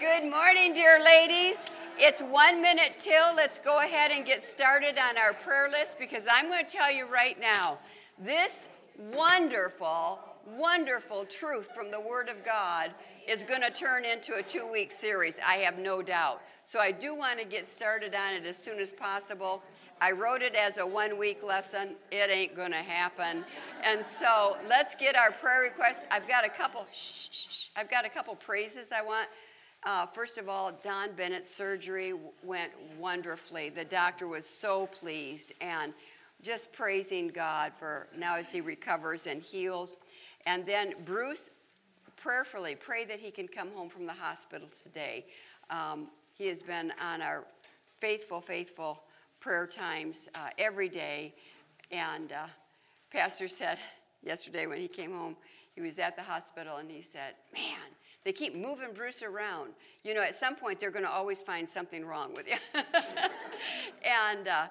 Good morning, dear ladies. It's one minute till. Let's go ahead and get started on our prayer list because I'm going to tell you right now this wonderful, wonderful truth from the Word of God is going to turn into a two week series. I have no doubt. So I do want to get started on it as soon as possible. I wrote it as a one week lesson. It ain't going to happen. And so let's get our prayer requests. I've got a couple, shh, shh, shh. I've got a couple praises I want. Uh, first of all, Don Bennett's surgery went wonderfully. The doctor was so pleased and just praising God for now as he recovers and heals. And then Bruce, prayerfully, pray that he can come home from the hospital today. Um, he has been on our faithful, faithful prayer times uh, every day. And uh, Pastor said yesterday when he came home, he was at the hospital and he said, Man, they keep moving Bruce around. You know, at some point they're going to always find something wrong with you. and, uh,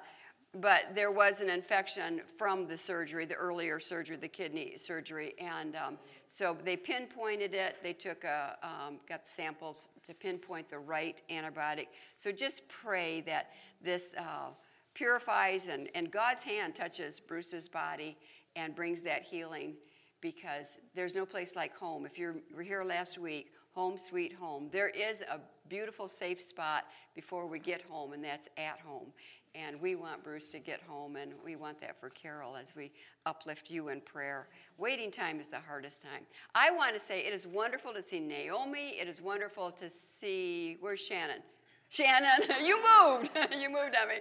but there was an infection from the surgery, the earlier surgery, the kidney surgery. And um, so they pinpointed it. They took a, um, got samples to pinpoint the right antibiotic. So just pray that this uh, purifies and, and God's hand touches Bruce's body and brings that healing because there's no place like home. If you were here last week, home sweet home. There is a beautiful, safe spot before we get home, and that's at home. And we want Bruce to get home, and we want that for Carol as we uplift you in prayer. Waiting time is the hardest time. I want to say it is wonderful to see Naomi. It is wonderful to see, where's Shannon? Shannon, you moved. you moved on me.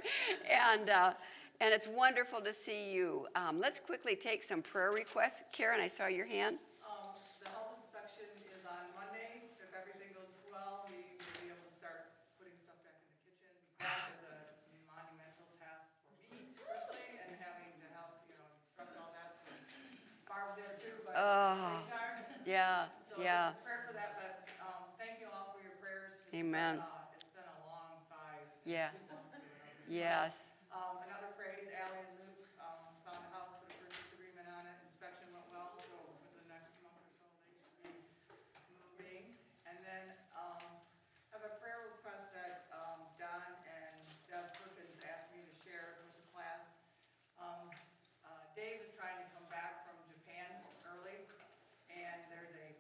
And, uh, and it's wonderful to see you. Um, let's quickly take some prayer requests. Karen, I saw your hand. Um, the health inspection is on Monday. If everything goes well, we will be able to start putting stuff back in the kitchen. That is a monumental task for me personally, and having to help, you know, instruct all that. Barb's there too, but Oh. Yeah, So yeah. prayer for that, but, um, thank you all for your prayers. Amen. uh, It's been a long five. Yeah. months or whatever. Yes. Um, another and Luke, um, found a house, put a purchase agreement on it, inspection went well, so for the next month or so, they should be moving. And then, um, have a prayer request that, um, Don and Deb Perkins asked me to share with the class. Um, uh, Dave is trying to come back from Japan early, and there's a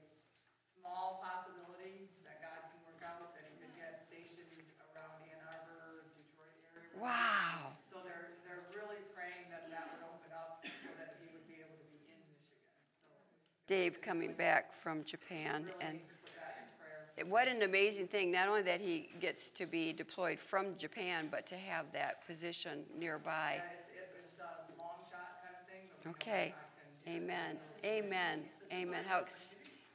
small possibility that God can work out, that he could get stationed around Ann Arbor, Detroit area. Wow. So they're, they're really praying that that would open up so that he would be able to be in Michigan. So Dave coming back from Japan. And really put that in prayer. what an amazing thing. Not only that he gets to be deployed from Japan, but to have that position nearby. Yeah, it's, it was a long shot kind of thing, but we know Okay. God can do it. Amen. Amen. Amen. How ex-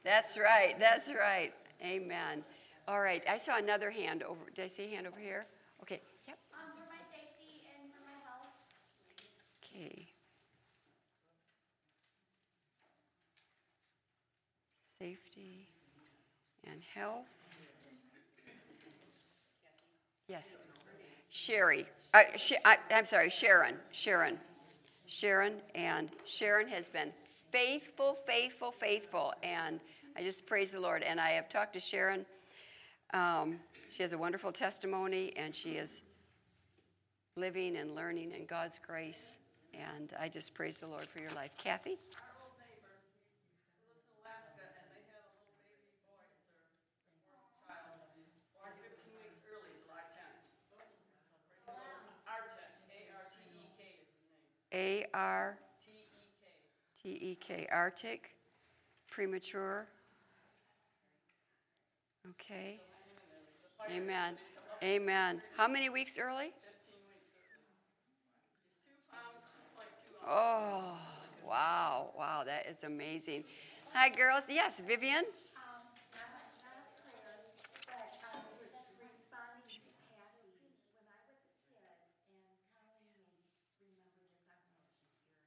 that's right. That's right. Amen. All right. I saw another hand over. Did I see a hand over here? Okay. Yep. Um, for my safety and for my health. Okay. Safety and health. Yes. Sherry, uh, Sh- I, I'm sorry, Sharon, Sharon. Sharon, and Sharon has been faithful, faithful, faithful, and I just praise the Lord. And I have talked to Sharon. Um, she has a wonderful testimony, and she is living and learning in God's grace. And I just praise the Lord for your life. Kathy? Our old neighbor, he lives in Alaska, and they had a little baby boy, it's their fourth child, born fifteen weeks early, July tenth. Artek, A-R-T-E-K is his name. A R. T E K, Arctic, premature. Okay. Amen. Amen. How many weeks early? Oh, wow, wow, that is amazing. Hi, girls. Yes, Vivian? Um, not, not a prayer, but, um, responding to Kathy, when I was a kid, and Colleen may remember this, I don't know if she's here or not, but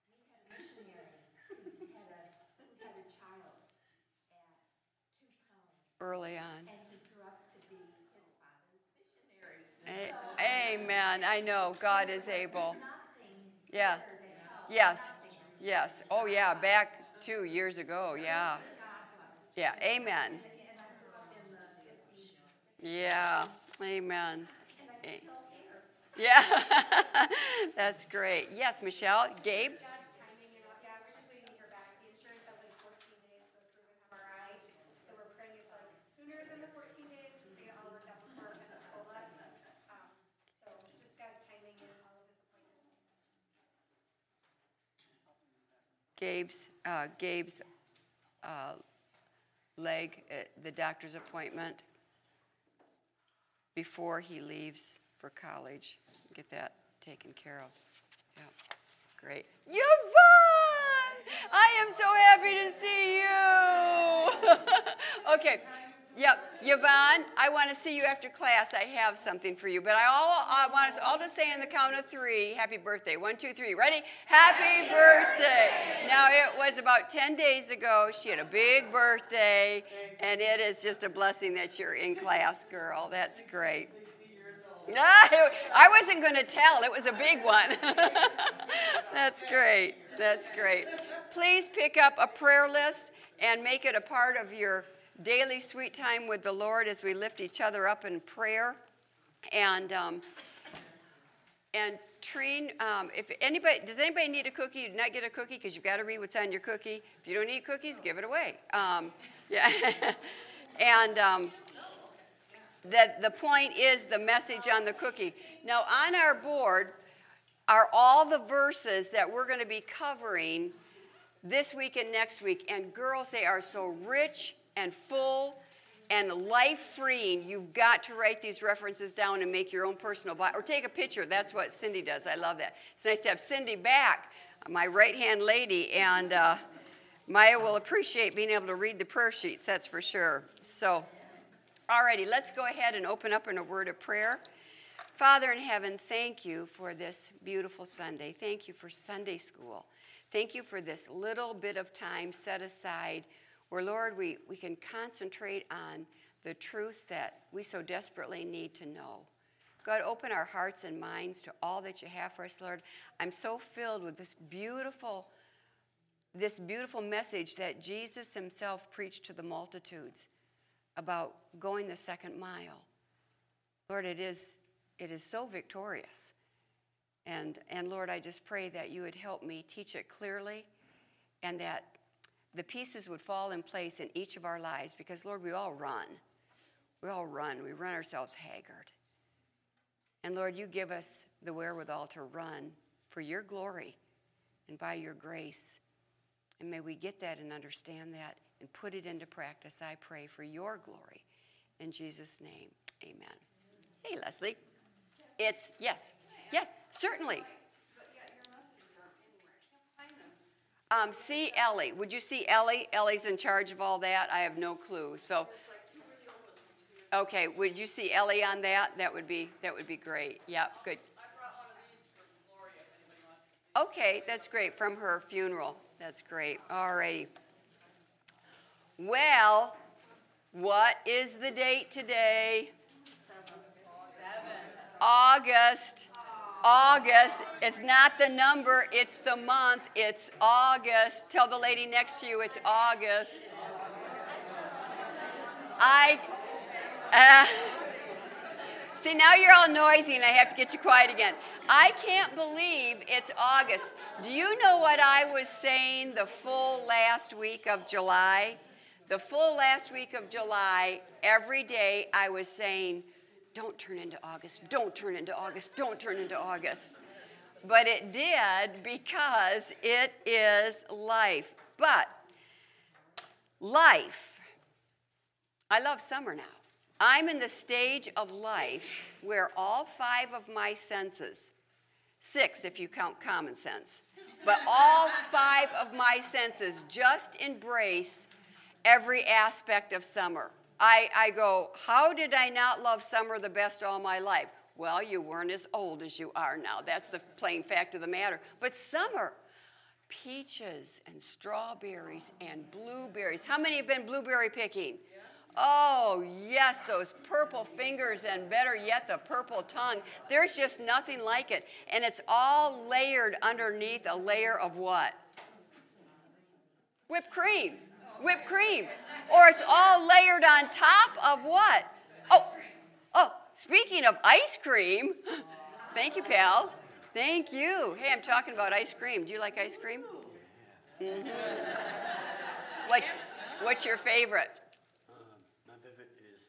we had a missionary who had a, who had a child at two pounds, Early on. and he grew up to be his father's missionary. A- Amen. I know God is able. Yeah. Yes. Yes. Oh, yeah. Back two years ago. Yeah. Yeah. Amen. And I grew up in the, in Yeah, amen. Yeah, that's great. Yes, Michelle, Gabe? God's timing, you know, yeah, we're just waiting to hear back. The insurance has like fourteen days to approve an MRI, so we're praying it's like sooner than the fourteen days, just to get all worked out before Pensacola. Um, so it's just God's timing and all of his appointments. Gabe's, uh, Gabe's uh, leg, the doctor's appointment before he leaves for college. Get that taken care of. Yeah, great. Yvonne! I am so happy to see you. okay. Yep, Yvonne, I want to see you after class. I have something for you, but I all I want us all to say on the count of three, happy birthday. One, two, three. Ready? Happy birthday. Now it was about 10 days ago. She had a big birthday, and it is just a blessing that you're in class, girl. That's great. No, I wasn't going to tell. It was a big one. That's great. That's great. Please pick up a prayer list and make it a part of your daily sweet time with the Lord as we lift each other up in prayer. And um, and Treen, um, if anybody does anybody need a cookie? You do not get a cookie because you've got to read what's on your cookie. If you don't eat cookies, give it away. Um, yeah, and. Um, that the point is the message on the cookie. Now, on our board are all the verses that we're going to be covering this week and next week. And girls, they are so rich and full and life freeing. You've got to write these references down and make your own personal Bible, or take a picture. That's what Cindy does. I love that. It's nice to have Cindy back, my right hand lady, and uh, Maya will appreciate being able to read the prayer sheets, that's for sure. So, Alrighty, let's go ahead and open up in a word of prayer. Father in heaven, thank you for this beautiful Sunday. Thank you for Sunday school. Thank you for this little bit of time set aside where, Lord, we, we can concentrate on the truths that we so desperately need to know. God, open our hearts and minds to all that you have for us, Lord. I'm so filled with this beautiful, this beautiful message that Jesus himself preached to the multitudes about going the second mile. Lord, it is, it is so victorious. And, and Lord, I just pray that you would help me teach it clearly and that the pieces would fall in place in each of our lives because, Lord, we all run. We all run. We run ourselves haggard. And Lord, you give us the wherewithal to run for your glory and by your grace. And may we get that and understand that and put it into practice, I pray, for your glory. In Jesus' name, amen. Hey, Leslie. It's, yes, yes, certainly. Um, see Ellie. Would you see Ellie? Ellie's in charge of all that. I have no clue. So, okay. Would you see Ellie on that? That would be that would be great. Yep. Good. Okay, that's great from her funeral. That's great. All righty. Well, what is the date today? August. August. It's not the number, it's the month. It's August. Tell the lady next to you it's August. I. Uh, see, now you're all noisy and I have to get you quiet again. I can't believe it's August. Do you know what I was saying the full last week of July? The full last week of July, every day I was saying, don't turn into August, don't turn into August, don't turn into August. But it did because it is life. But life, I love summer now. I'm in the stage of life where all five of my senses, six if you count common sense, but all five of my senses just embrace every aspect of summer. I, I go, how did I not love summer the best all my life? Well, you weren't as old as you are now. That's the plain fact of the matter. But summer, peaches and strawberries and blueberries. How many have been blueberry picking? Oh, yes, those purple fingers, and better yet, the purple tongue. There's just nothing like it. And it's all layered underneath a layer of what? Whipped cream whipped cream. Or it's all layered on top of what? Oh, oh, speaking of ice cream, thank you, pal. Thank you. Hey, I'm talking about ice cream. Do you like ice cream? Mm-hmm. What's, what's your favorite? Um, my favorite is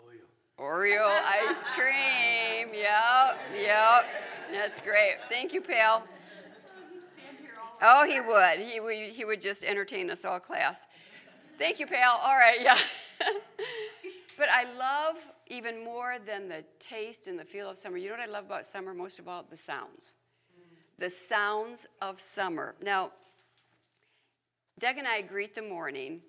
Oreo. Oreo ice cream. Yep, yep. That's great. Thank you, pal. Oh, he would. He would, he would just entertain us all class. Thank you, pal. All right, yeah. but I love even more than the taste and the feel of summer. You know what I love about summer most of all? The sounds. The sounds of summer. Now, Doug and I greet the morning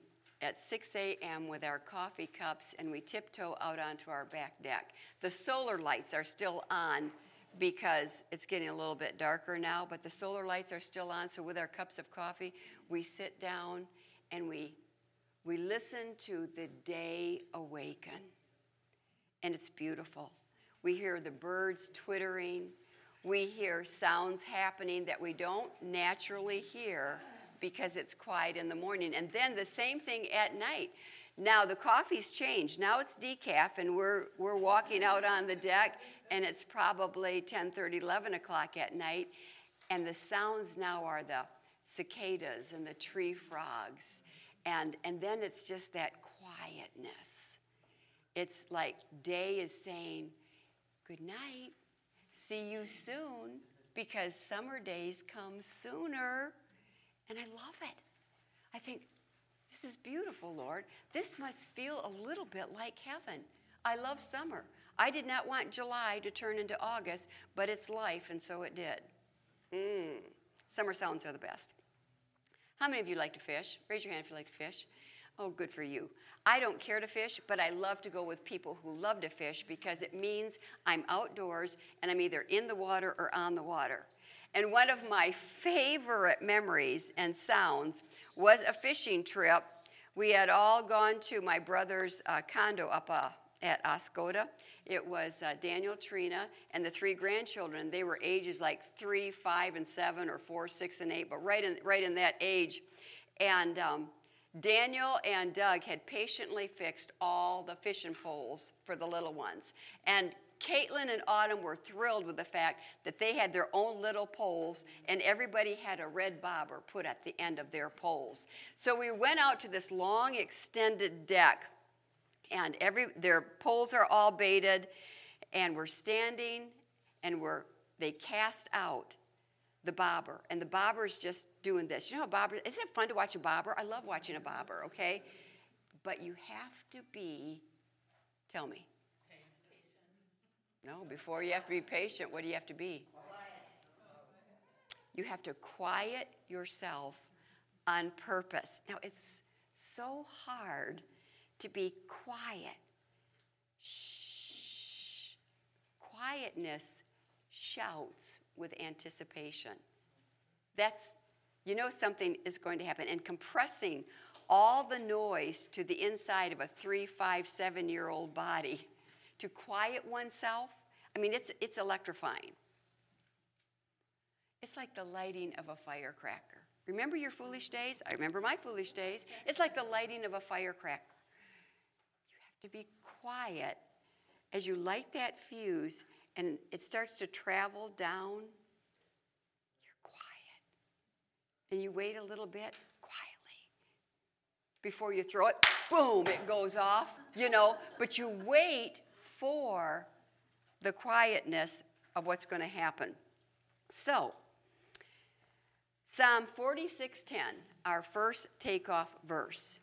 at 6 a.m. with our coffee cups and we tiptoe out onto our back deck. The solar lights are still on because it's getting a little bit darker now, but the solar lights are still on. So with our cups of coffee, we sit down and we we listen to the day awaken. And it's beautiful. We hear the birds twittering. We hear sounds happening that we don't naturally hear because it's quiet in the morning. And then the same thing at night. Now the coffee's changed. Now it's decaf, and we're, we're walking out on the deck, and it's probably 10 30, 11 o'clock at night. And the sounds now are the cicadas and the tree frogs. And, and then it's just that quietness. It's like day is saying, Good night, see you soon, because summer days come sooner. And I love it. I think, this is beautiful, Lord. This must feel a little bit like heaven. I love summer. I did not want July to turn into August, but it's life, and so it did. Mm. Summer sounds are the best. How many of you like to fish? Raise your hand if you like to fish. Oh, good for you. I don't care to fish, but I love to go with people who love to fish because it means I'm outdoors and I'm either in the water or on the water. And one of my favorite memories and sounds was a fishing trip. We had all gone to my brother's uh, condo up uh, at Oscoda. It was uh, Daniel, Trina, and the three grandchildren. They were ages like three, five, and seven, or four, six, and eight, but right in, right in that age. And um, Daniel and Doug had patiently fixed all the fishing poles for the little ones. And Caitlin and Autumn were thrilled with the fact that they had their own little poles and everybody had a red bobber put at the end of their poles. So we went out to this long extended deck and every their poles are all baited and we're standing and we're they cast out the bobber and the bobber is just doing this. You know how bobber isn't it fun to watch a bobber? I love watching a bobber, okay? But you have to be tell me. No, before you have to be patient, what do you have to be? Quiet. You have to quiet yourself on purpose. Now, it's so hard to be quiet. Shh. Quietness shouts with anticipation. That's, you know, something is going to happen. And compressing all the noise to the inside of a three, five, seven year old body to quiet oneself, I mean, it's, it's electrifying. It's like the lighting of a firecracker. Remember your foolish days? I remember my foolish days. It's like the lighting of a firecracker. To be quiet as you light that fuse and it starts to travel down. You're quiet. And you wait a little bit quietly. Before you throw it, boom, it goes off, you know, but you wait for the quietness of what's going to happen. So, Psalm 46:10, our first takeoff verse.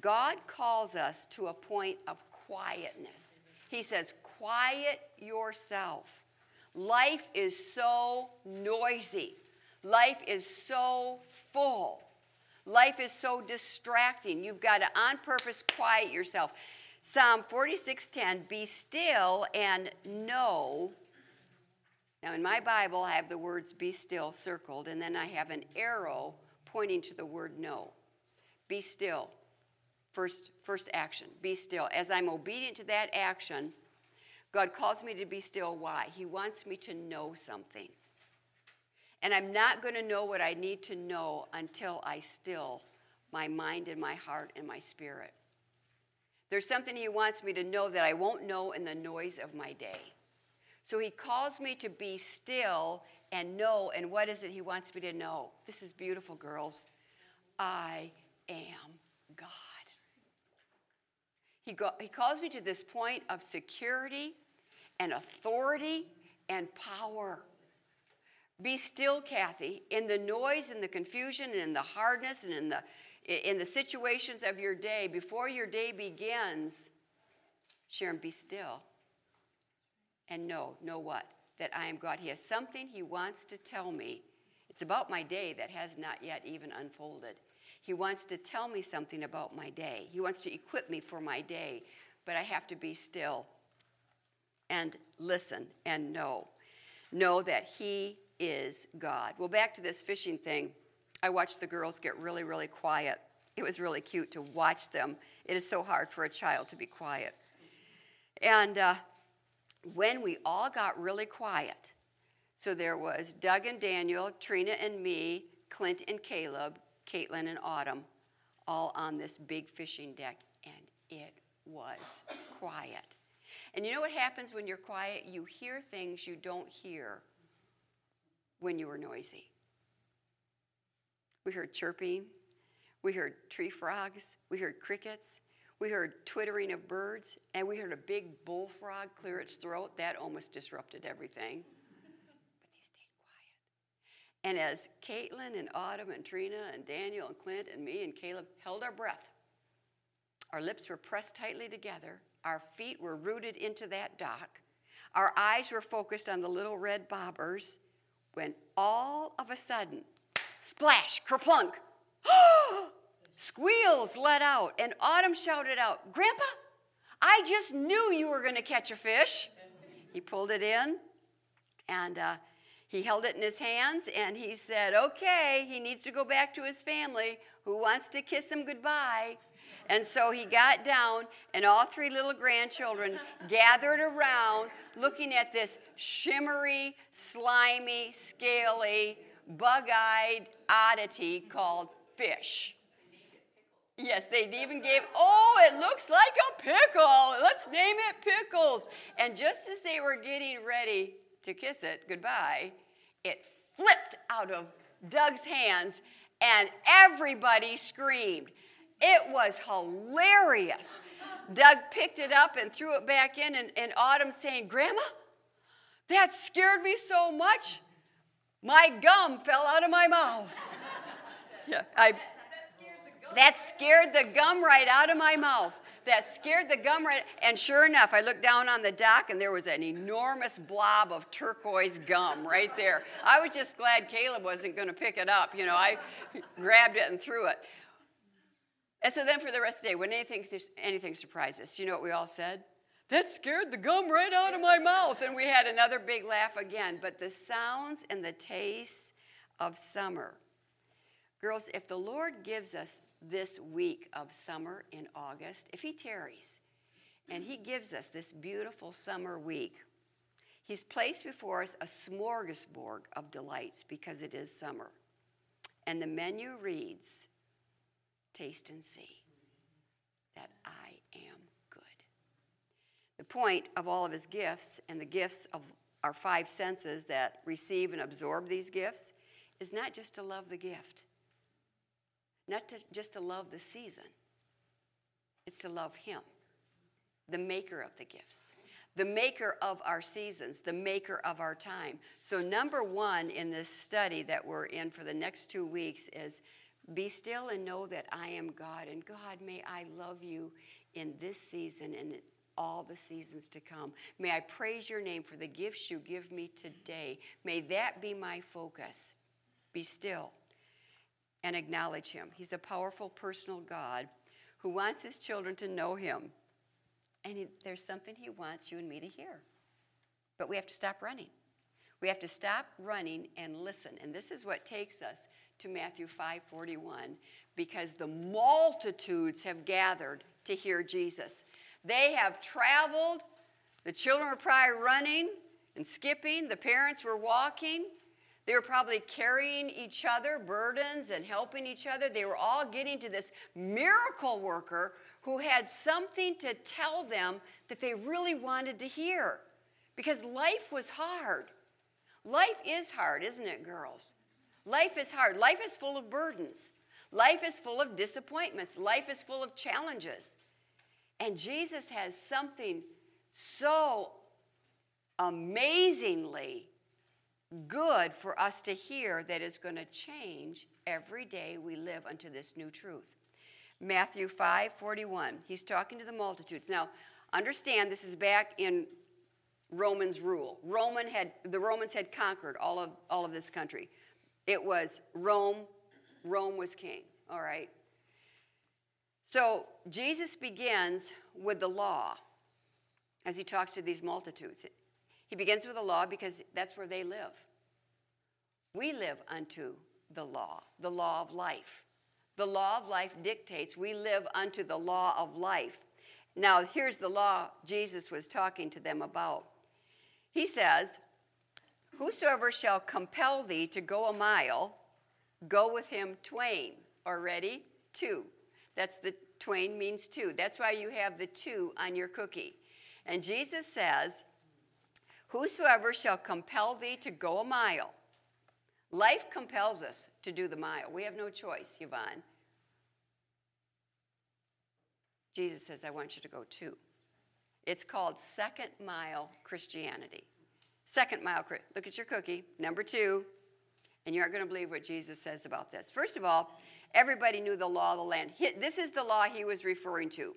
God calls us to a point of quietness. He says, "Quiet yourself." Life is so noisy. Life is so full. Life is so distracting. You've got to on purpose quiet yourself. Psalm 46:10, be still and know. Now in my Bible I have the words be still circled and then I have an arrow pointing to the word know. Be still. First first action, be still. As I'm obedient to that action, God calls me to be still why? He wants me to know something. And I'm not going to know what I need to know until I still my mind and my heart and my spirit. There's something He wants me to know that I won't know in the noise of my day. So He calls me to be still and know. And what is it He wants me to know? This is beautiful, girls. I am God. He, go, he calls me to this point of security and authority and power. Be still, Kathy, in the noise and the confusion and in the hardness and in the, in the situations of your day. Before your day begins, Sharon, be still. And know, know what? That I am God. He has something He wants to tell me. It's about my day that has not yet even unfolded. He wants to tell me something about my day. He wants to equip me for my day, but I have to be still and listen and know. Know that He is God. Well, back to this fishing thing. I watched the girls get really, really quiet. It was really cute to watch them. It is so hard for a child to be quiet. And uh, when we all got really quiet, so there was Doug and Daniel, Trina and me, Clint and Caleb, Caitlin and Autumn, all on this big fishing deck, and it was quiet. And you know what happens when you're quiet? You hear things you don't hear when you were noisy. We heard chirping, we heard tree frogs, we heard crickets, we heard twittering of birds, and we heard a big bullfrog clear its throat. That almost disrupted everything. And as Caitlin and Autumn and Trina and Daniel and Clint and me and Caleb held our breath, our lips were pressed tightly together, our feet were rooted into that dock, our eyes were focused on the little red bobbers, when all of a sudden, splash, kerplunk, squeals let out, and Autumn shouted out, Grandpa, I just knew you were going to catch a fish. He pulled it in, and uh, he held it in his hands and he said, Okay, he needs to go back to his family who wants to kiss him goodbye. And so he got down, and all three little grandchildren gathered around looking at this shimmery, slimy, scaly, bug eyed oddity called fish. Yes, they even gave, oh, it looks like a pickle. Let's name it Pickles. And just as they were getting ready to kiss it goodbye, it flipped out of Doug's hands and everybody screamed. It was hilarious. Doug picked it up and threw it back in, and, and Autumn saying, Grandma, that scared me so much, my gum fell out of my mouth. yeah, I, that scared the gum right out of my mouth that scared the gum right. And sure enough, I looked down on the dock and there was an enormous blob of turquoise gum right there. I was just glad Caleb wasn't going to pick it up. You know, I grabbed it and threw it. And so then for the rest of the day, when anything, anything surprised us, you know what we all said? That scared the gum right out of my mouth. And we had another big laugh again. But the sounds and the tastes of summer. Girls, if the Lord gives us this week of summer in August, if He tarries and He gives us this beautiful summer week, He's placed before us a smorgasbord of delights because it is summer. And the menu reads Taste and see that I am good. The point of all of His gifts and the gifts of our five senses that receive and absorb these gifts is not just to love the gift not to, just to love the season, it's to love Him, the maker of the gifts, the maker of our seasons, the maker of our time. So, number one in this study that we're in for the next two weeks is be still and know that I am God. And God, may I love you in this season and in all the seasons to come. May I praise your name for the gifts you give me today. May that be my focus. Be still and acknowledge Him. He's a powerful, personal God who wants His children to know Him. And he, there's something He wants you and me to hear. But we have to stop running. We have to stop running and listen. And this is what takes us to Matthew 5:41 because the multitudes have gathered to hear Jesus. They have traveled. The children were probably running and skipping. The parents were walking. They were probably carrying each other burdens and helping each other. They were all getting to this miracle worker who had something to tell them that they really wanted to hear because life was hard. Life is hard, isn't it, girls? Life is hard. Life is full of burdens. Life is full of disappointments. Life is full of challenges. And Jesus has something so amazingly good for us to hear that is going to change every day we live unto this new truth. Matthew 5 41. He's talking to the multitudes. Now, understand this is back in Romans rule. Roman had the Romans had conquered all of all of this country. It was Rome, Rome was king, all right? So Jesus begins with the law as he talks to these multitudes. He begins with the law because that's where they live. We live unto the law, the law of life. The law of life dictates we live unto the law of life. Now, here's the law Jesus was talking to them about. He says, Whosoever shall compel thee to go a mile, go with him twain. Already? Two. That's the twain means two. That's why you have the two on your cookie. And Jesus says, Whosoever shall compel thee to go a mile. Life compels us to do the mile. We have no choice, Yvonne. Jesus says, I want you to go two. It's called second mile Christianity. Second mile, look at your cookie, number two, and you aren't going to believe what Jesus says about this. First of all, everybody knew the law of the land. This is the law he was referring to.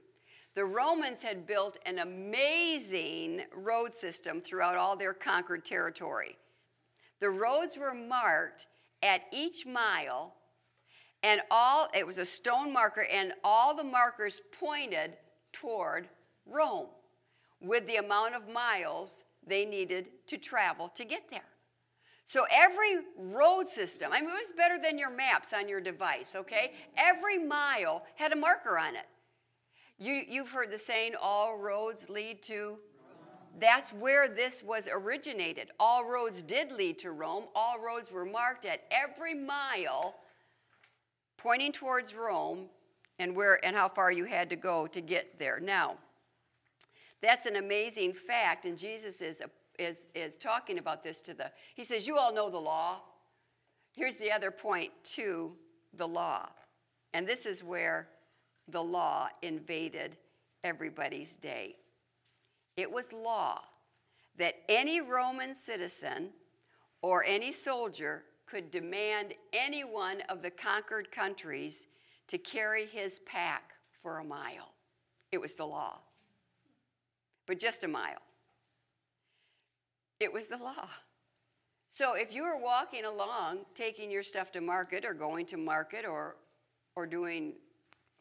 The Romans had built an amazing road system throughout all their conquered territory. The roads were marked at each mile, and all it was a stone marker, and all the markers pointed toward Rome with the amount of miles they needed to travel to get there. So every road system, I mean, it was better than your maps on your device, okay? Every mile had a marker on it. You, you've heard the saying, all roads lead to. That's where this was originated. All roads did lead to Rome. All roads were marked at every mile, pointing towards Rome and where and how far you had to go to get there. Now, that's an amazing fact, and Jesus is, is, is talking about this to the, he says, You all know the law. Here's the other point to the law. And this is where the law invaded everybody's day. It was law that any Roman citizen or any soldier could demand any one of the conquered countries to carry his pack for a mile. It was the law but just a mile. It was the law. So if you were walking along, taking your stuff to market or going to market or, or doing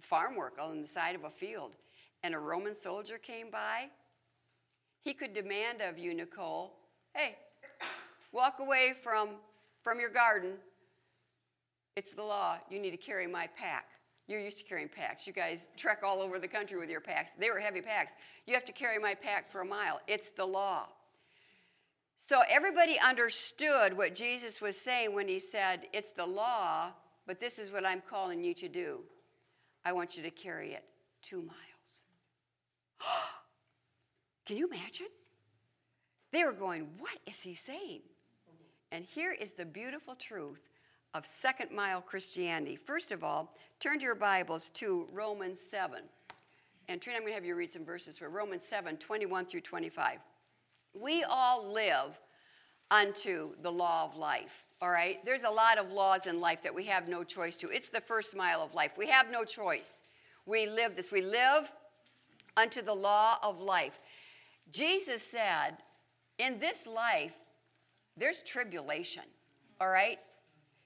farm work on the side of a field, and a Roman soldier came by, he could demand of you, Nicole, hey, walk away from, from your garden. It's the law. You need to carry my pack. You're used to carrying packs. You guys trek all over the country with your packs. They were heavy packs. You have to carry my pack for a mile. It's the law. So everybody understood what Jesus was saying when he said, It's the law, but this is what I'm calling you to do. I want you to carry it two miles. Can you imagine? They were going, What is he saying? And here is the beautiful truth of second mile Christianity. First of all, turn to your Bibles to Romans 7. And Trina, I'm going to have you read some verses for Romans 7 21 through 25. We all live unto the law of life, all right? There's a lot of laws in life that we have no choice to. It's the first mile of life. We have no choice. We live this. We live unto the law of life. Jesus said, in this life, there's tribulation, all right?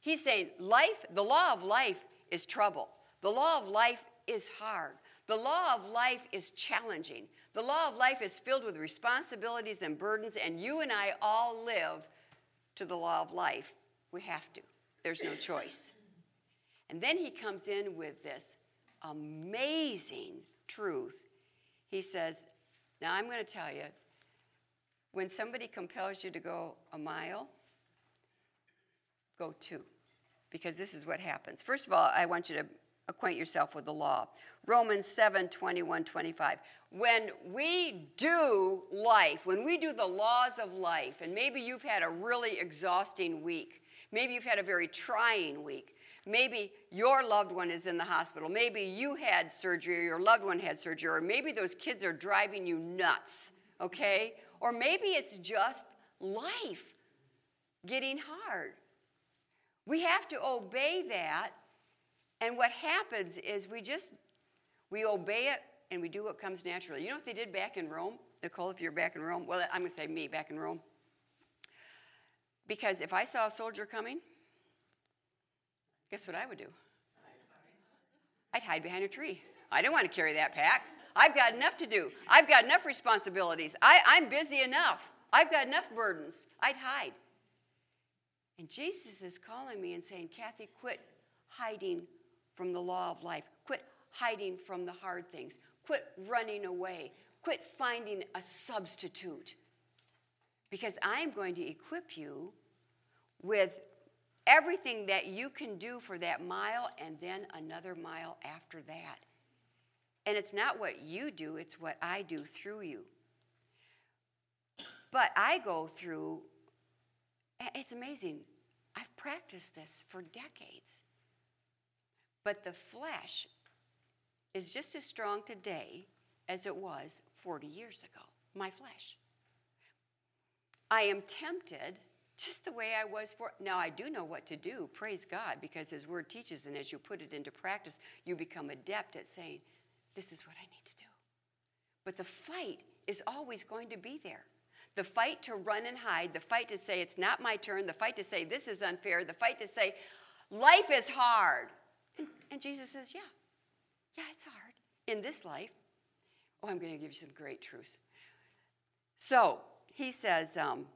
He's saying life, the law of life is trouble. The law of life is hard. The law of life is challenging. The law of life is filled with responsibilities and burdens, and you and I all live to the law of life. We have to, there's no choice. And then he comes in with this amazing truth. He says, Now I'm going to tell you, when somebody compels you to go a mile, go two because this is what happens. First of all, I want you to acquaint yourself with the law. Romans 7 21, 25. When we do life, when we do the laws of life, and maybe you've had a really exhausting week, maybe you've had a very trying week, maybe your loved one is in the hospital, maybe you had surgery or your loved one had surgery, or maybe those kids are driving you nuts, okay? Or maybe it's just life getting hard. We have to obey that. And what happens is we just we obey it and we do what comes naturally. You know what they did back in Rome? Nicole, if you're back in Rome, well, I'm going to say me back in Rome. Because if I saw a soldier coming, guess what I would do? I'd hide behind a tree. I don't want to carry that pack. I've got enough to do. I've got enough responsibilities. I, I'm busy enough. I've got enough burdens. I'd hide. And Jesus is calling me and saying, Kathy, quit hiding from the law of life. Quit hiding from the hard things. Quit running away. Quit finding a substitute. Because I'm going to equip you with everything that you can do for that mile and then another mile after that. And it's not what you do, it's what I do through you. But I go through, it's amazing. I've practiced this for decades. But the flesh is just as strong today as it was 40 years ago. My flesh. I am tempted just the way I was for. Now, I do know what to do, praise God, because His Word teaches, and as you put it into practice, you become adept at saying, This is what I need to do. But the fight is always going to be there. The fight to run and hide, the fight to say, It's not my turn, the fight to say, This is unfair, the fight to say, Life is hard. And, and Jesus says, Yeah, yeah, it's hard in this life. Oh, I'm going to give you some great truths. So he says, um,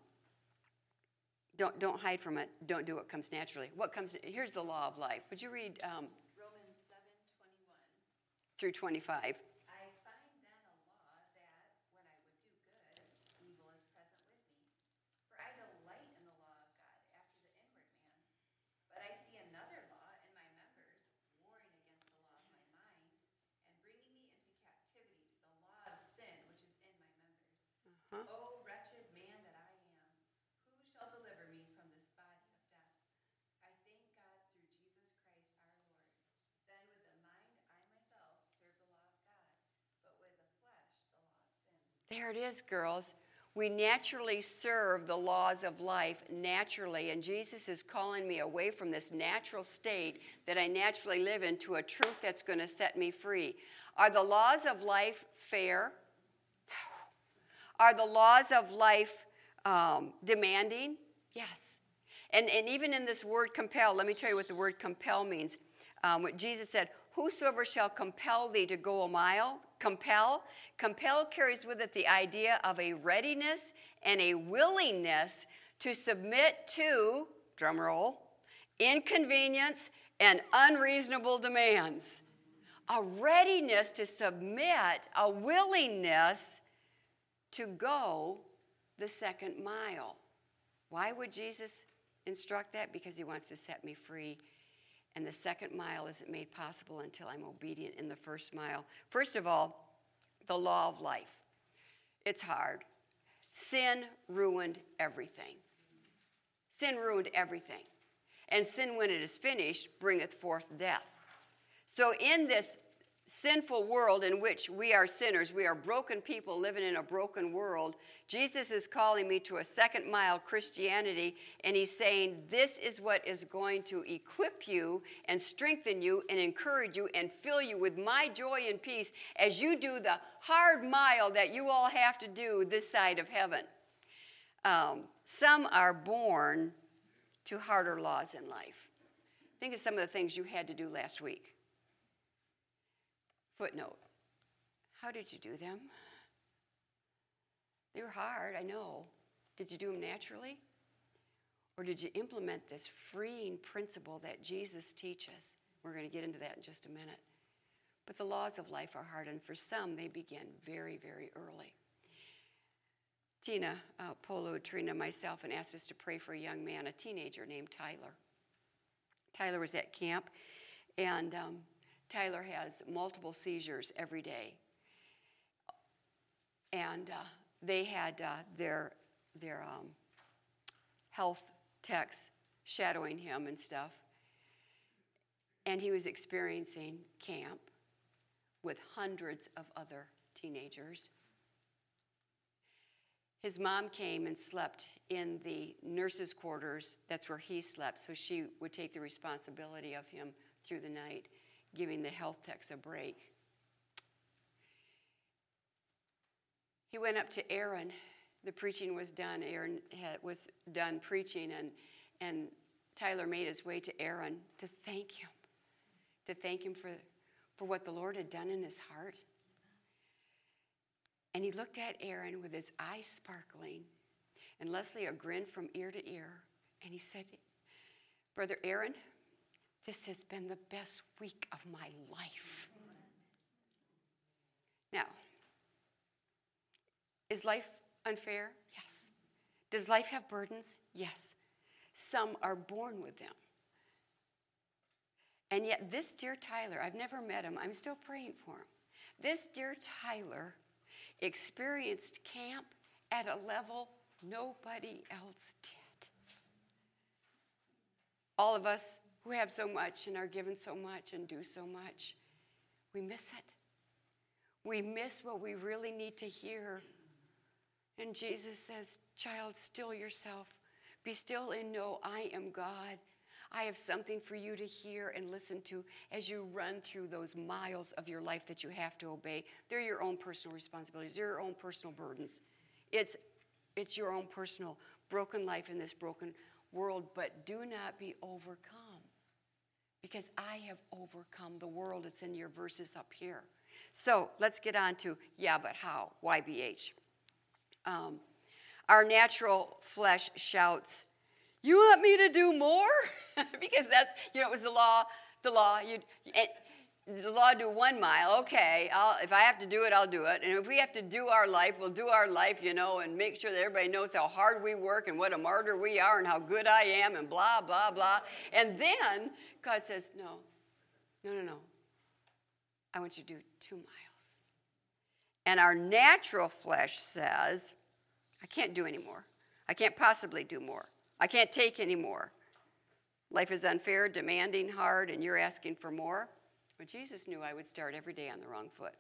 don't, don't hide from it. Don't do what comes naturally. What comes, here's the law of life. Would you read um, Romans 7 21. through 25? I find then a law that when I would do good, evil is present with me. For I delight in the law of God after the inward man. But I see another law in my members, warring against the law of my mind, and bringing me into captivity to the law of sin which is in my members. Uh-huh. O wretched man that I am, who shall deliver me from this body of death? I thank God through Jesus Christ our Lord. Then with the mind I myself serve the law of God, but with the flesh the law of sin. There it is, girls. We naturally serve the laws of life naturally, and Jesus is calling me away from this natural state that I naturally live in to a truth that's going to set me free. Are the laws of life fair? Are the laws of life um, demanding? Yes. And, and even in this word compel, let me tell you what the word compel means. Um, what Jesus said, Whosoever shall compel thee to go a mile, compel. Compel carries with it the idea of a readiness and a willingness to submit to, drum roll, inconvenience and unreasonable demands. A readiness to submit, a willingness to go the second mile. Why would Jesus instruct that? Because he wants to set me free. And the second mile isn't made possible until I'm obedient in the first mile. First of all, the law of life. It's hard. Sin ruined everything. Sin ruined everything. And sin, when it is finished, bringeth forth death. So, in this sinful world in which we are sinners, we are broken people living in a broken world, Jesus is calling me to a second mile Christianity, and he's saying, This is what is going to equip you and strengthen you and encourage you and fill you with my joy and peace as you do the hard mile that you all have to do this side of heaven. Um, some are born to harder laws in life. Think of some of the things you had to do last week. Footnote How did you do them? They were hard, I know. Did you do them naturally? Or did you implement this freeing principle that Jesus teaches? We're going to get into that in just a minute. But the laws of life are hard, and for some, they begin very, very early. Tina uh, Polo, Trina, myself, and asked us to pray for a young man, a teenager named Tyler. Tyler was at camp, and um, Tyler has multiple seizures every day. And uh, they had uh, their, their um, health techs shadowing him and stuff. And he was experiencing camp with hundreds of other teenagers. His mom came and slept in the nurse's quarters. That's where he slept, so she would take the responsibility of him through the night, giving the health techs a break. He went up to Aaron. The preaching was done. Aaron had, was done preaching, and, and Tyler made his way to Aaron to thank him, to thank him for, for what the Lord had done in his heart. And he looked at Aaron with his eyes sparkling, and Leslie a grin from ear to ear. And he said, Brother Aaron, this has been the best week of my life. Now, is life unfair? Yes. Does life have burdens? Yes. Some are born with them. And yet, this dear Tyler, I've never met him, I'm still praying for him. This dear Tyler experienced camp at a level nobody else did. All of us who have so much and are given so much and do so much, we miss it. We miss what we really need to hear. And Jesus says, Child, still yourself. Be still and know I am God. I have something for you to hear and listen to as you run through those miles of your life that you have to obey. They're your own personal responsibilities, they're your own personal burdens. It's, it's your own personal broken life in this broken world, but do not be overcome because I have overcome the world. It's in your verses up here. So let's get on to yeah, but how? YBH. Um, our natural flesh shouts, You want me to do more? because that's, you know, it was the law, the law, you the law do one mile, okay, I'll, if I have to do it, I'll do it. And if we have to do our life, we'll do our life, you know, and make sure that everybody knows how hard we work and what a martyr we are and how good I am and blah, blah, blah. And then God says, No, no, no, no. I want you to do two miles. And our natural flesh says, I can't do any more. I can't possibly do more. I can't take any more. Life is unfair, demanding, hard, and you're asking for more. But Jesus knew I would start every day on the wrong foot.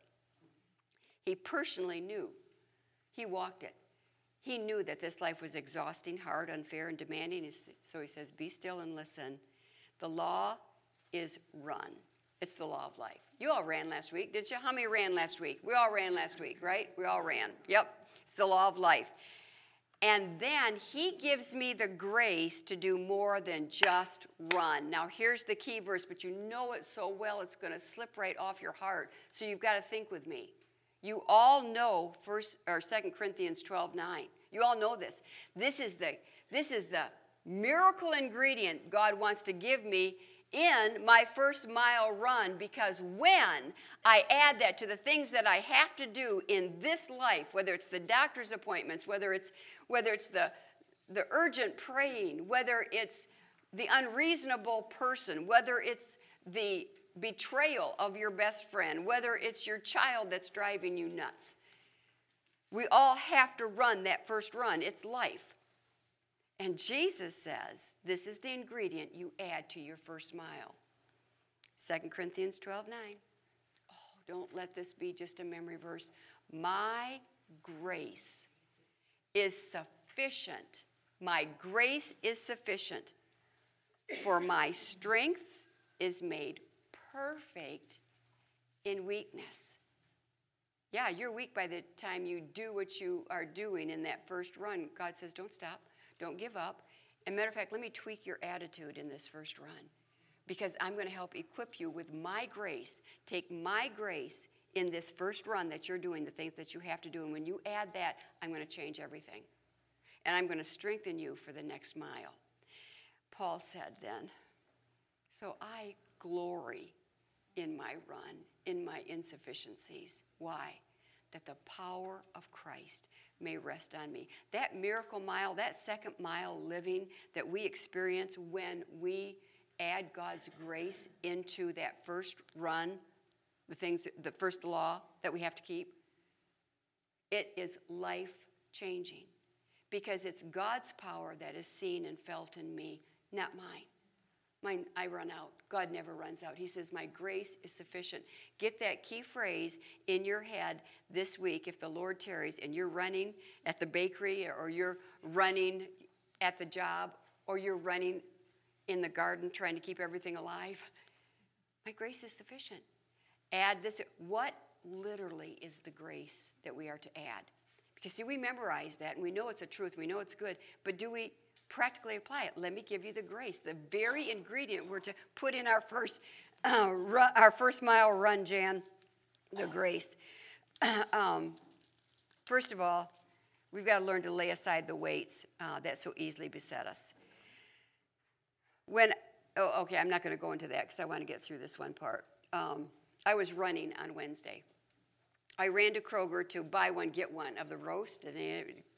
He personally knew. He walked it. He knew that this life was exhausting, hard, unfair, and demanding. So he says, Be still and listen. The law is run. It's the law of life. You all ran last week, did you? How many ran last week? We all ran last week, right? We all ran. Yep. It's the law of life. And then he gives me the grace to do more than just run. Now, here's the key verse, but you know it so well, it's going to slip right off your heart. So you've got to think with me. You all know first or Second Corinthians 12 9. You all know this. This is the this is the miracle ingredient God wants to give me in my first mile run because when I add that to the things that I have to do in this life, whether it's the doctor's appointments, whether it's whether it's the the urgent praying, whether it's the unreasonable person, whether it's the betrayal of your best friend, whether it's your child that's driving you nuts. We all have to run that first run. It's life. And Jesus says this is the ingredient you add to your first mile. 2 Corinthians 12 9. Oh, don't let this be just a memory verse. My grace is sufficient. My grace is sufficient, for my strength is made perfect in weakness. Yeah, you're weak by the time you do what you are doing in that first run. God says, don't stop, don't give up. And matter of fact, let me tweak your attitude in this first run because I'm going to help equip you with my grace. Take my grace in this first run that you're doing, the things that you have to do. And when you add that, I'm going to change everything. And I'm going to strengthen you for the next mile. Paul said then, So I glory in my run, in my insufficiencies. Why? That the power of Christ may rest on me. That miracle mile, that second mile living that we experience when we add God's grace into that first run, the things, the first law that we have to keep, it is life changing because it's God's power that is seen and felt in me, not mine. Mine, I run out. God never runs out. He says, My grace is sufficient. Get that key phrase in your head this week if the Lord tarries and you're running at the bakery or you're running at the job or you're running in the garden trying to keep everything alive. My grace is sufficient. Add this. What literally is the grace that we are to add? Because, see, we memorize that and we know it's a truth, we know it's good, but do we practically apply it? Let me give you the grace, the very ingredient we're to put in our first, uh, run, our first mile run, Jan, the grace. um, first of all, we've got to learn to lay aside the weights uh, that so easily beset us. When, oh, okay, I'm not going to go into that because I want to get through this one part. Um, I was running on Wednesday. I ran to Kroger to buy one, get one of the roast, and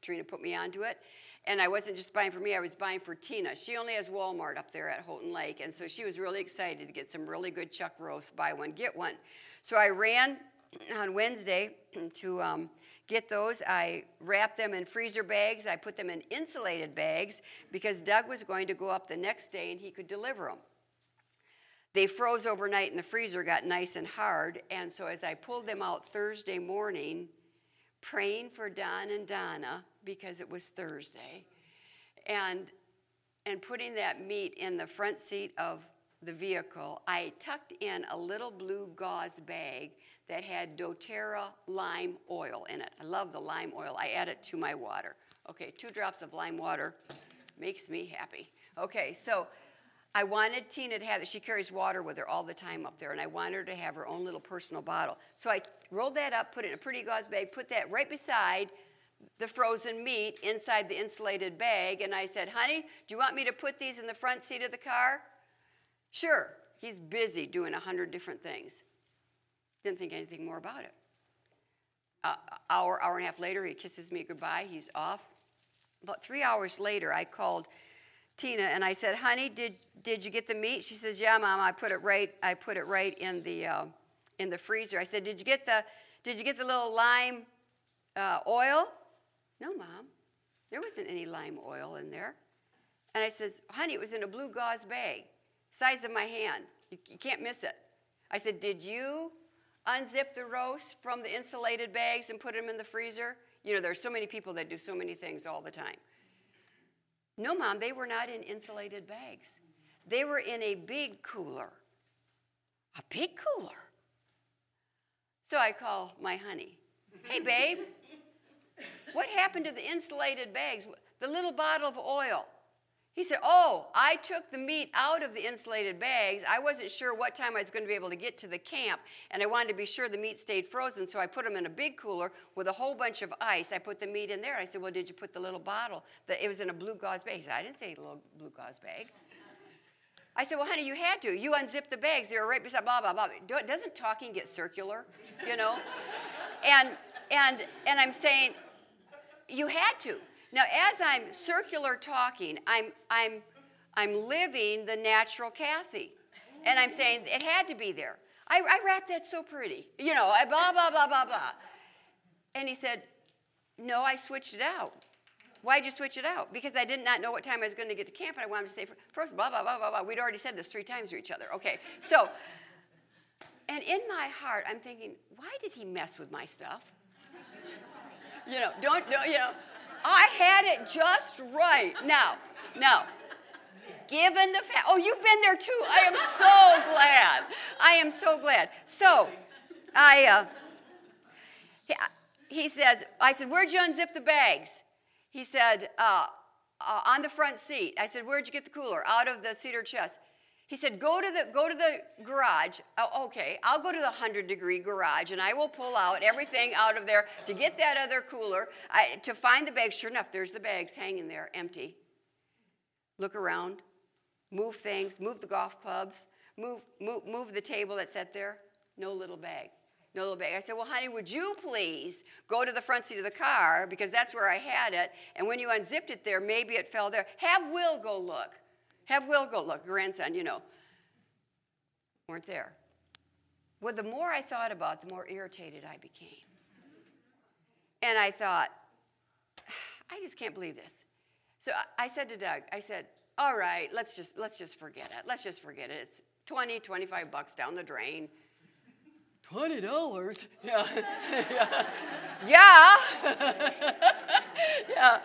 Trina put me onto it. And I wasn't just buying for me, I was buying for Tina. She only has Walmart up there at Houghton Lake, and so she was really excited to get some really good chuck roast, buy one, get one. So I ran on Wednesday to um, get those. I wrapped them in freezer bags. I put them in insulated bags because Doug was going to go up the next day and he could deliver them. They froze overnight in the freezer, got nice and hard. And so as I pulled them out Thursday morning, praying for Don and Donna because it was Thursday, and and putting that meat in the front seat of the vehicle, I tucked in a little blue gauze bag that had doTERRA lime oil in it. I love the lime oil. I add it to my water. Okay, two drops of lime water makes me happy. Okay, so I wanted Tina to have it. She carries water with her all the time up there, and I wanted her to have her own little personal bottle. So I rolled that up, put it in a pretty gauze bag, put that right beside the frozen meat inside the insulated bag, and I said, Honey, do you want me to put these in the front seat of the car? Sure. He's busy doing a hundred different things. Didn't think anything more about it. Uh, hour, hour and a half later, he kisses me goodbye. He's off. About three hours later, I called Tina and I said, "Honey, did did you get the meat?" She says, "Yeah, Mom. I put it right. I put it right in the uh, in the freezer." I said, "Did you get the Did you get the little lime uh, oil?" No, Mom. There wasn't any lime oil in there. And I says, "Honey, it was in a blue gauze bag, size of my hand. You, you can't miss it." I said, "Did you unzip the roast from the insulated bags and put them in the freezer?" You know, there's so many people that do so many things all the time. No, Mom, they were not in insulated bags. They were in a big cooler. A big cooler. So I call my honey. Hey, babe, what happened to the insulated bags? The little bottle of oil. He said, Oh, I took the meat out of the insulated bags. I wasn't sure what time I was going to be able to get to the camp, and I wanted to be sure the meat stayed frozen, so I put them in a big cooler with a whole bunch of ice. I put the meat in there. I said, Well, did you put the little bottle? That it was in a blue gauze bag. He said, I didn't say little blue gauze bag. I said, Well, honey, you had to. You unzipped the bags. They were right beside blah, blah, blah. Doesn't talking get circular? You know? and, and, and I'm saying, You had to. Now, as I'm circular talking, I'm, I'm, I'm living the natural Kathy. And I'm saying it had to be there. I, I wrapped that so pretty. You know, I blah, blah, blah, blah, blah. And he said, No, I switched it out. Why'd you switch it out? Because I did not know what time I was going to get to camp, and I wanted to say first, blah, blah, blah, blah, blah. We'd already said this three times to each other. Okay, so, and in my heart, I'm thinking, why did he mess with my stuff? you know, don't, know, you know, I had it just right. Now, now, given the fact, oh, you've been there too. I am so glad. I am so glad. So, I, uh, he, he says, I said, where'd you unzip the bags? He said, uh, uh, on the front seat. I said, where'd you get the cooler? Out of the cedar chest. He said, go to the, go to the garage. Oh, okay, I'll go to the 100 degree garage and I will pull out everything out of there to get that other cooler, I, to find the bags. Sure enough, there's the bags hanging there, empty. Look around, move things, move the golf clubs, move, move, move the table that sat there. No little bag. No little bag. I said, Well, honey, would you please go to the front seat of the car because that's where I had it. And when you unzipped it there, maybe it fell there. Have Will go look. Have Will go look, grandson, you know. Weren't there. Well, the more I thought about, it, the more irritated I became. And I thought, I just can't believe this. So I- said to Doug, I said, all right, let's just let's just forget it. Let's just forget it. It's 20, 25 bucks down the drain. Twenty dollars? Yeah. yeah. yeah.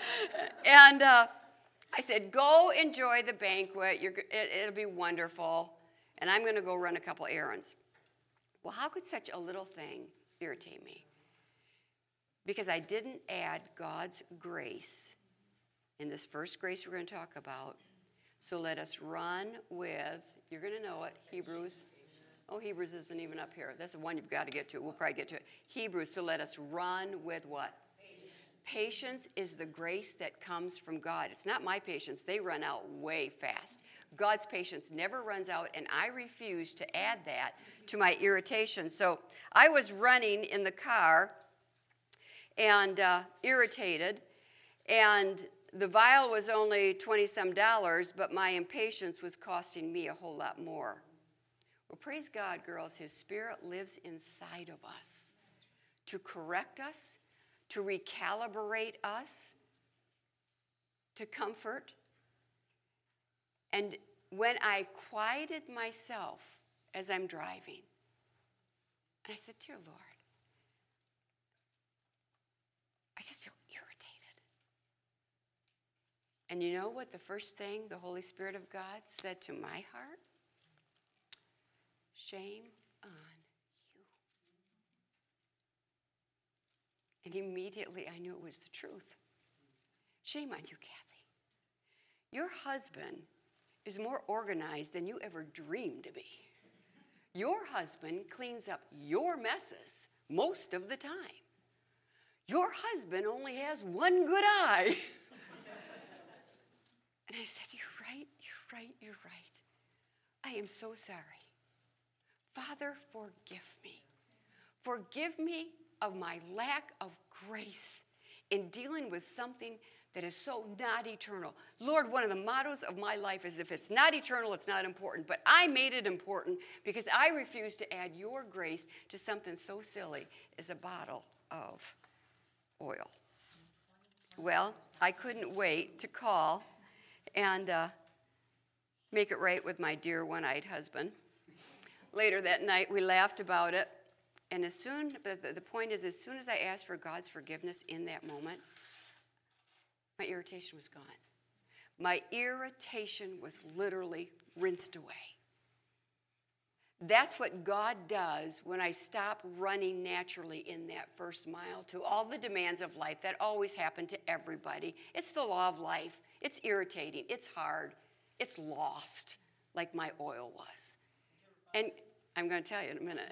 And uh, I said, go enjoy the banquet. You're, it, it'll be wonderful. And I'm going to go run a couple errands. Well, how could such a little thing irritate me? Because I didn't add God's grace in this first grace we're going to talk about. So let us run with, you're going to know it, Hebrews. Oh, Hebrews isn't even up here. That's the one you've got to get to. We'll probably get to it. Hebrews. So let us run with what? Patience is the grace that comes from God. It's not my patience, they run out way fast. God's patience never runs out, and I refuse to add that to my irritation. So I was running in the car and uh, irritated, and the vial was only 20 some dollars, but my impatience was costing me a whole lot more. Well, praise God, girls, His Spirit lives inside of us to correct us, to recalibrate us, to comfort. And when I quieted myself as I'm driving, I said, Dear Lord, I just feel irritated. And you know what the first thing the Holy Spirit of God said to my heart? Shame on you. And immediately I knew it was the truth. Shame on you, Kathy. Your husband is more organized than you ever dreamed to be. Your husband cleans up your messes most of the time. Your husband only has one good eye. and I said, You're right, you're right, you're right. I am so sorry. Father, forgive me. Forgive me of my lack of grace in dealing with something that is so not eternal. Lord, one of the mottos of my life is if it's not eternal, it's not important. But I made it important because I refused to add your grace to something so silly as a bottle of oil. Well, I couldn't wait to call and uh, make it right with my dear one eyed husband. Later that night, we laughed about it. And as soon—the the point is, as soon as I asked for God's forgiveness in that moment, my irritation was gone. My irritation was literally rinsed away. That's what God does when I stop running naturally in that first mile to all the demands of life that always happen to everybody. It's the law of life. It's irritating. It's hard. It's lost, like my oil was. And I'm going to tell you in a minute.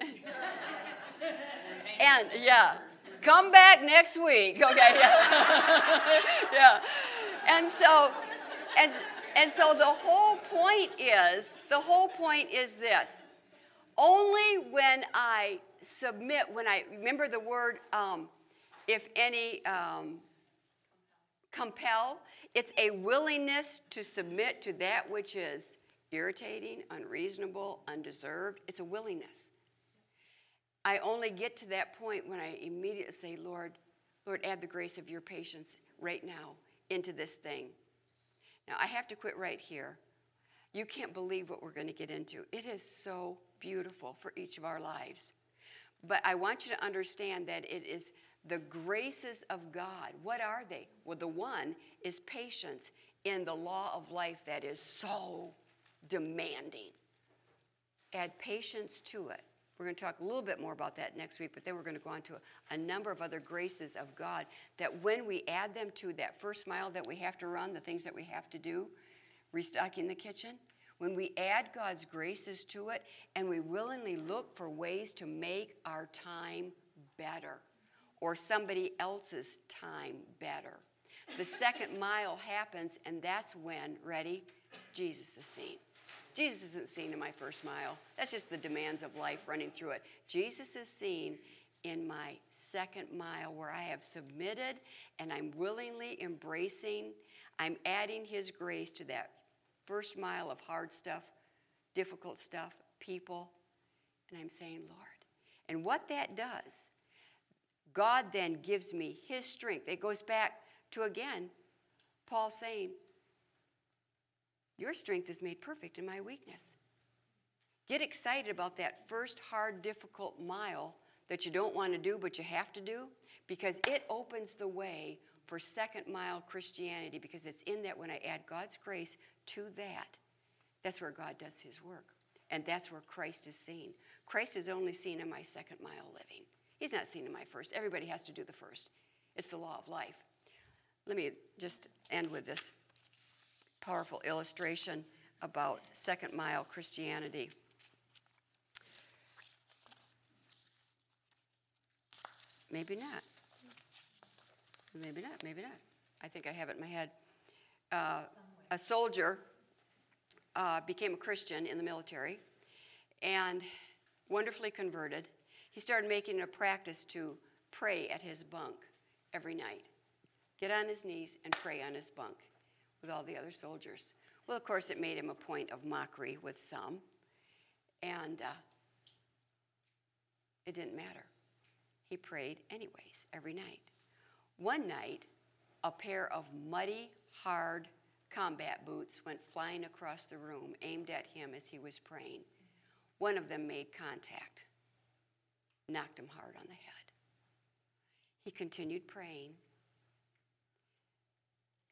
and yeah, come back next week. Okay, yeah. yeah. And so, and, and so the whole point is, the whole point is this. Only when I submit, when I remember the word, um, if any, um, compel, it's a willingness to submit to that which is irritating, unreasonable, undeserved. It's a willingness. I only get to that point when I immediately say, Lord, Lord, add the grace of your patience right now into this thing. Now, I have to quit right here. You can't believe what we're going to get into. It is so beautiful for each of our lives. But I want you to understand that it is the graces of God. What are they? Well, the one is patience in the law of life that is so demanding. Add patience to it. We're going to talk a little bit more about that next week, but then we're going to go on to a, a number of other graces of God that when we add them to that first mile that we have to run, the things that we have to do, restocking the kitchen, when we add God's graces to it and we willingly look for ways to make our time better or somebody else's time better, the second mile happens, and that's when, ready, Jesus is seen. Jesus isn't seen in my first mile. That's just the demands of life running through it. Jesus is seen in my second mile where I have submitted and I'm willingly embracing, I'm adding His grace to that first mile of hard stuff, difficult stuff, people. And I'm saying, Lord. And what that does, God then gives me his strength. It goes back to again, Paul saying, Your strength is made perfect in my weakness. Get excited about that first hard, difficult mile that you don't want to do, but you have to do, because it opens the way for second mile Christianity, because it's in that when I add God's grace to that, that's where God does his work. And that's where Christ is seen. Christ is only seen in my second mile living. He's not seen in my first. Everybody has to do the first. It's the law of life. Let me just end with this powerful illustration about second mile Christianity. Maybe not. Maybe not, maybe not. I think I have it in my head. Uh, a soldier uh, became a Christian in the military and wonderfully converted. He started making it a practice to pray at his bunk every night. Get on his knees and pray on his bunk with all the other soldiers. Well, of course, it made him a point of mockery with some, and uh, it didn't matter. He prayed anyways every night. One night, a pair of muddy, hard combat boots went flying across the room, aimed at him as he was praying. One of them made contact, knocked him hard on the head. He continued praying,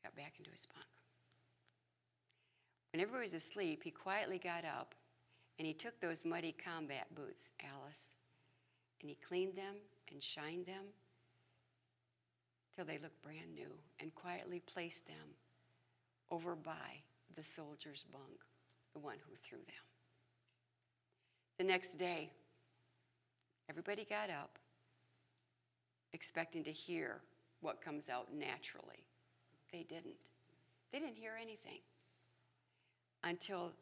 got back into his bunk. When everybody was asleep, he quietly got up and he took those muddy combat boots, Alice, and he cleaned them and shined them till they looked brand new and quietly placed them over by the soldier's bunk, the one who threw them. The next day, everybody got up expecting to hear what comes out naturally. They didn't. They didn't hear anything until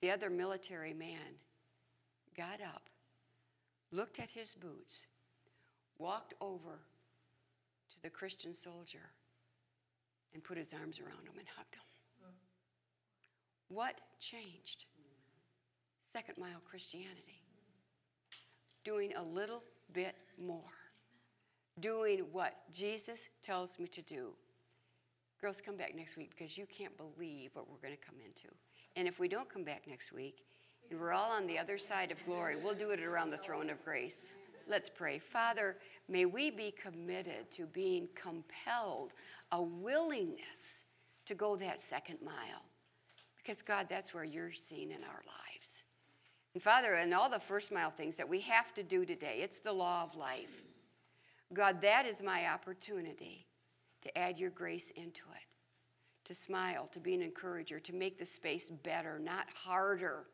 the other military man got up, looked at his boots, walked over to the Christian soldier, and put his arms around him and hugged him. What changed? Second mile Christianity. Doing a little bit more. Doing what Jesus tells me to do. Girls, come back next week because you can't believe what we're going to come into. And if we don't come back next week, and we're all on the other side of glory, we'll do it around the throne of grace. Let's pray. Father, may we be committed to being compelled, a willingness to go that second mile. Because, God, that's where you're seen in our lives. And, Father, and all the first mile things that we have to do today, it's the law of life. God, that is my opportunity to add your grace into it, to smile, to be an encourager, to make the space better, not harder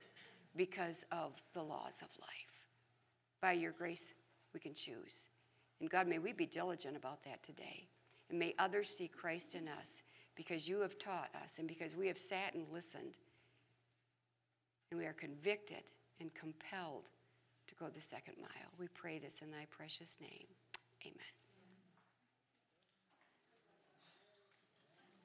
because of the laws of life. By your grace, we can choose. And God, may we be diligent about that today. And may others see Christ in us because you have taught us and because we have sat and listened. And we are convicted and compelled to go the second mile. We pray this in thy precious name. Amen.